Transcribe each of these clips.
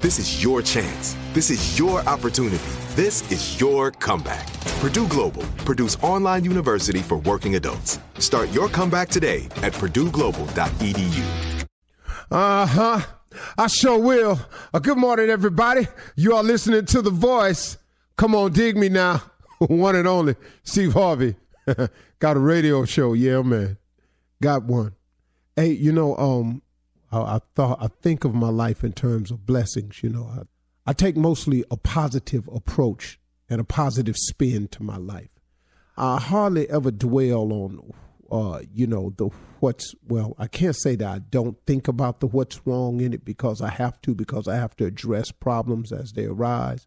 This is your chance. This is your opportunity. This is your comeback. Purdue Global, Purdue's online university for working adults. Start your comeback today at purdueglobal.edu. Uh huh. I sure will. Uh, good morning, everybody. You are listening to The Voice. Come on, dig me now. one and only Steve Harvey. Got a radio show. Yeah, man. Got one. Hey, you know, um, I, I, thought I think of my life in terms of blessings. You know, I, I take mostly a positive approach and a positive spin to my life. I hardly ever dwell on, uh, you know, the what's well. I can't say that I don't think about the what's wrong in it because I have to because I have to address problems as they arise,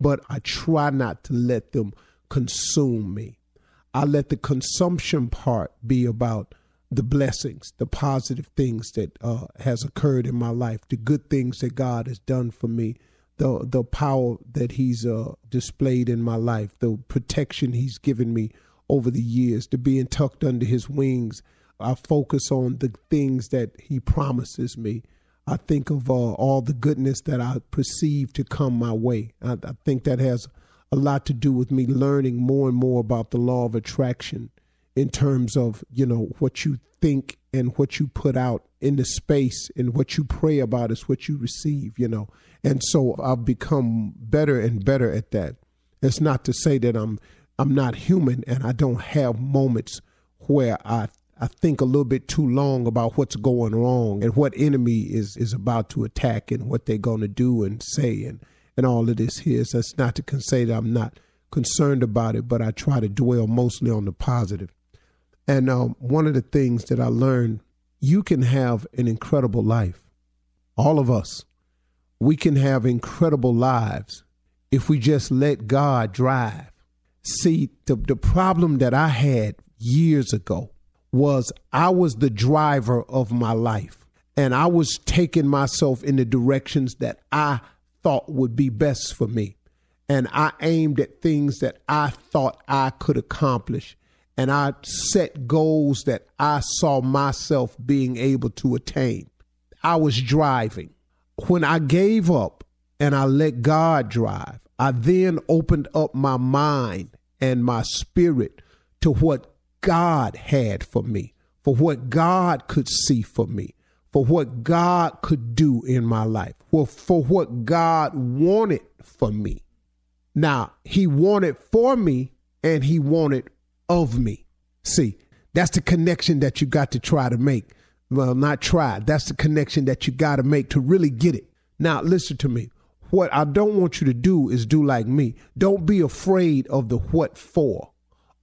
but I try not to let them consume me. I let the consumption part be about the blessings, the positive things that uh, has occurred in my life, the good things that God has done for me, the the power that He's uh, displayed in my life, the protection He's given me over the years, to being tucked under His wings. I focus on the things that He promises me. I think of uh, all the goodness that I perceive to come my way. I, I think that has a lot to do with me learning more and more about the law of attraction in terms of you know what you think and what you put out in the space and what you pray about is what you receive you know and so i've become better and better at that it's not to say that i'm i'm not human and i don't have moments where i I think a little bit too long about what's going wrong and what enemy is is about to attack and what they're going to do and say and and all of this here. So that's not to say that I'm not concerned about it, but I try to dwell mostly on the positive. And um, one of the things that I learned, you can have an incredible life. All of us, we can have incredible lives if we just let God drive. See, the, the problem that I had years ago was I was the driver of my life and I was taking myself in the directions that I thought would be best for me. And I aimed at things that I thought I could accomplish. And I set goals that I saw myself being able to attain. I was driving. When I gave up and I let God drive, I then opened up my mind and my spirit to what God had for me, for what God could see for me, for what God could do in my life, for, for what God wanted for me. Now, He wanted for me and He wanted of me. See, that's the connection that you got to try to make. Well, not try. That's the connection that you got to make to really get it. Now, listen to me. What I don't want you to do is do like me. Don't be afraid of the what for,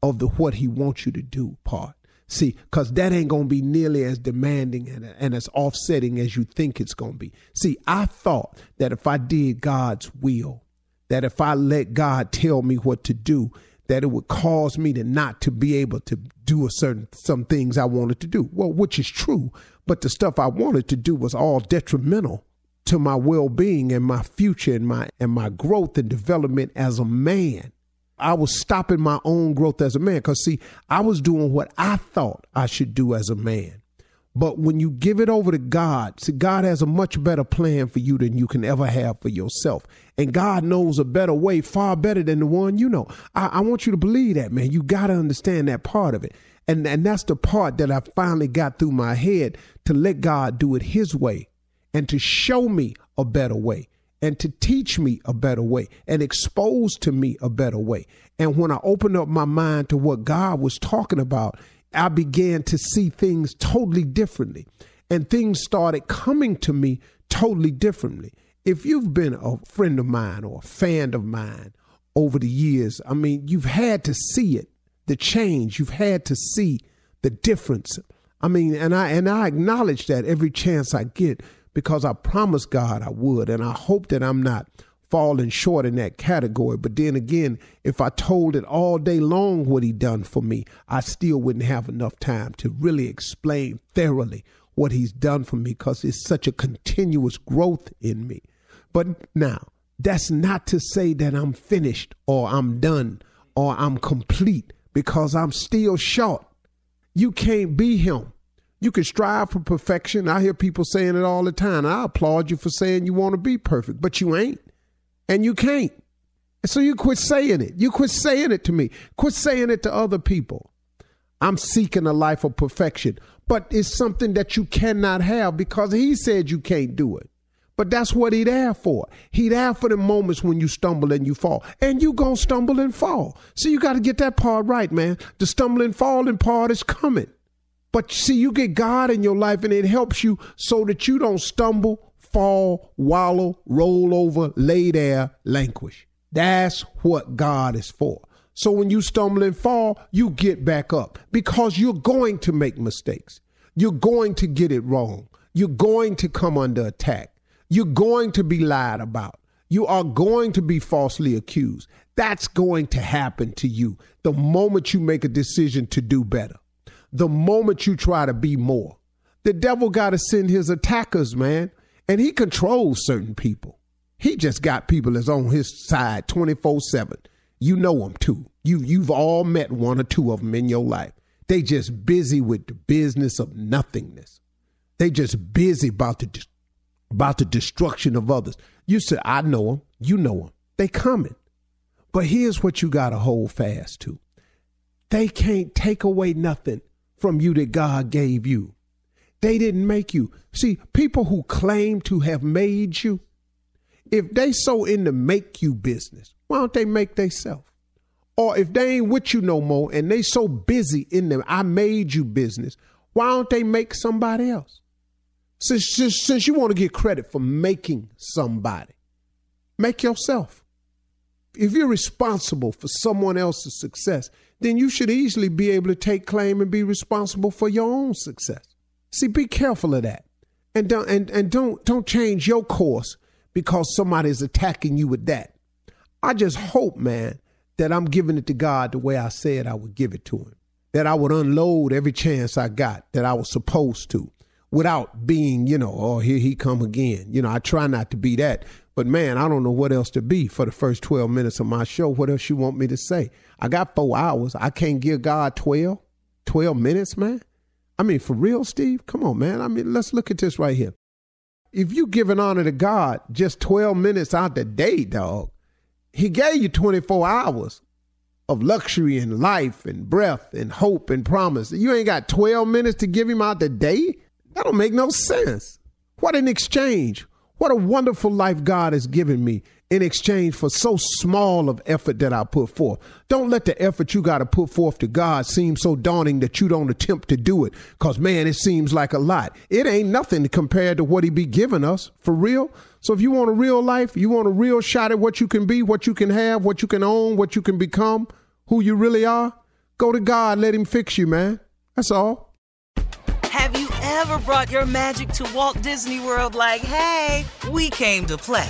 of the what he wants you to do part. See, because that ain't going to be nearly as demanding and, and as offsetting as you think it's going to be. See, I thought that if I did God's will, that if I let God tell me what to do, that it would cause me to not to be able to do a certain some things I wanted to do. Well, which is true, but the stuff I wanted to do was all detrimental to my well-being and my future and my and my growth and development as a man. I was stopping my own growth as a man cuz see, I was doing what I thought I should do as a man. But when you give it over to God, see, God has a much better plan for you than you can ever have for yourself. And God knows a better way, far better than the one you know. I, I want you to believe that, man. You got to understand that part of it. And, and that's the part that I finally got through my head to let God do it His way and to show me a better way and to teach me a better way and expose to me a better way. And when I opened up my mind to what God was talking about, I began to see things totally differently. And things started coming to me totally differently. If you've been a friend of mine or a fan of mine over the years, I mean, you've had to see it, the change. You've had to see the difference. I mean, and I and I acknowledge that every chance I get because I promised God I would, and I hope that I'm not falling short in that category. But then again, if I told it all day long what he done for me, I still wouldn't have enough time to really explain thoroughly what he's done for me because it's such a continuous growth in me. But now, that's not to say that I'm finished or I'm done or I'm complete because I'm still short. You can't be him. You can strive for perfection. I hear people saying it all the time. I applaud you for saying you want to be perfect, but you ain't and you can't. So you quit saying it. You quit saying it to me. Quit saying it to other people. I'm seeking a life of perfection, but it's something that you cannot have because he said you can't do it. But that's what he there for. He there for the moments when you stumble and you fall. And you gonna stumble and fall. So you gotta get that part right, man. The stumbling falling part is coming. But see, you get God in your life and it helps you so that you don't stumble fall, wallow, roll over, lay there, languish. That's what God is for. So when you stumble and fall, you get back up because you're going to make mistakes. You're going to get it wrong. You're going to come under attack. You're going to be lied about. You are going to be falsely accused. That's going to happen to you the moment you make a decision to do better, the moment you try to be more. The devil got to send his attackers, man and he controls certain people. He just got people that's on his side 24 7. You know them too. You, you've all met one or two of them in your life. They just busy with the business of nothingness. They just busy about the, about the destruction of others. You say, I know them. You know them. They coming. But here's what you got to hold fast to. They can't take away nothing from you that God gave you. They didn't make you. See, people who claim to have made you, if they so in the make you business, why don't they make theyself? Or if they ain't with you no more and they so busy in the I made you business, why don't they make somebody else? Since, since, since you want to get credit for making somebody, make yourself. If you're responsible for someone else's success, then you should easily be able to take claim and be responsible for your own success. See, be careful of that. And don't and, and don't don't change your course because somebody's attacking you with that. I just hope, man, that I'm giving it to God the way I said I would give it to him. That I would unload every chance I got that I was supposed to without being, you know, oh, here he come again. You know, I try not to be that. But man, I don't know what else to be for the first 12 minutes of my show. What else you want me to say? I got four hours. I can't give God 12, 12 minutes, man. I mean, for real, Steve? Come on, man. I mean, let's look at this right here. If you give an honor to God just 12 minutes out the day, dog, He gave you 24 hours of luxury and life and breath and hope and promise. You ain't got 12 minutes to give him out the day? That don't make no sense. What an exchange. What a wonderful life God has given me in exchange for so small of effort that I put forth. Don't let the effort you got to put forth to God seem so daunting that you don't attempt to do it. Cause man, it seems like a lot. It ain't nothing compared to what he be giving us for real. So if you want a real life, you want a real shot at what you can be, what you can have, what you can own, what you can become, who you really are, go to God, let him fix you, man. That's all. Have you ever brought your magic to Walt Disney World like, hey, we came to play?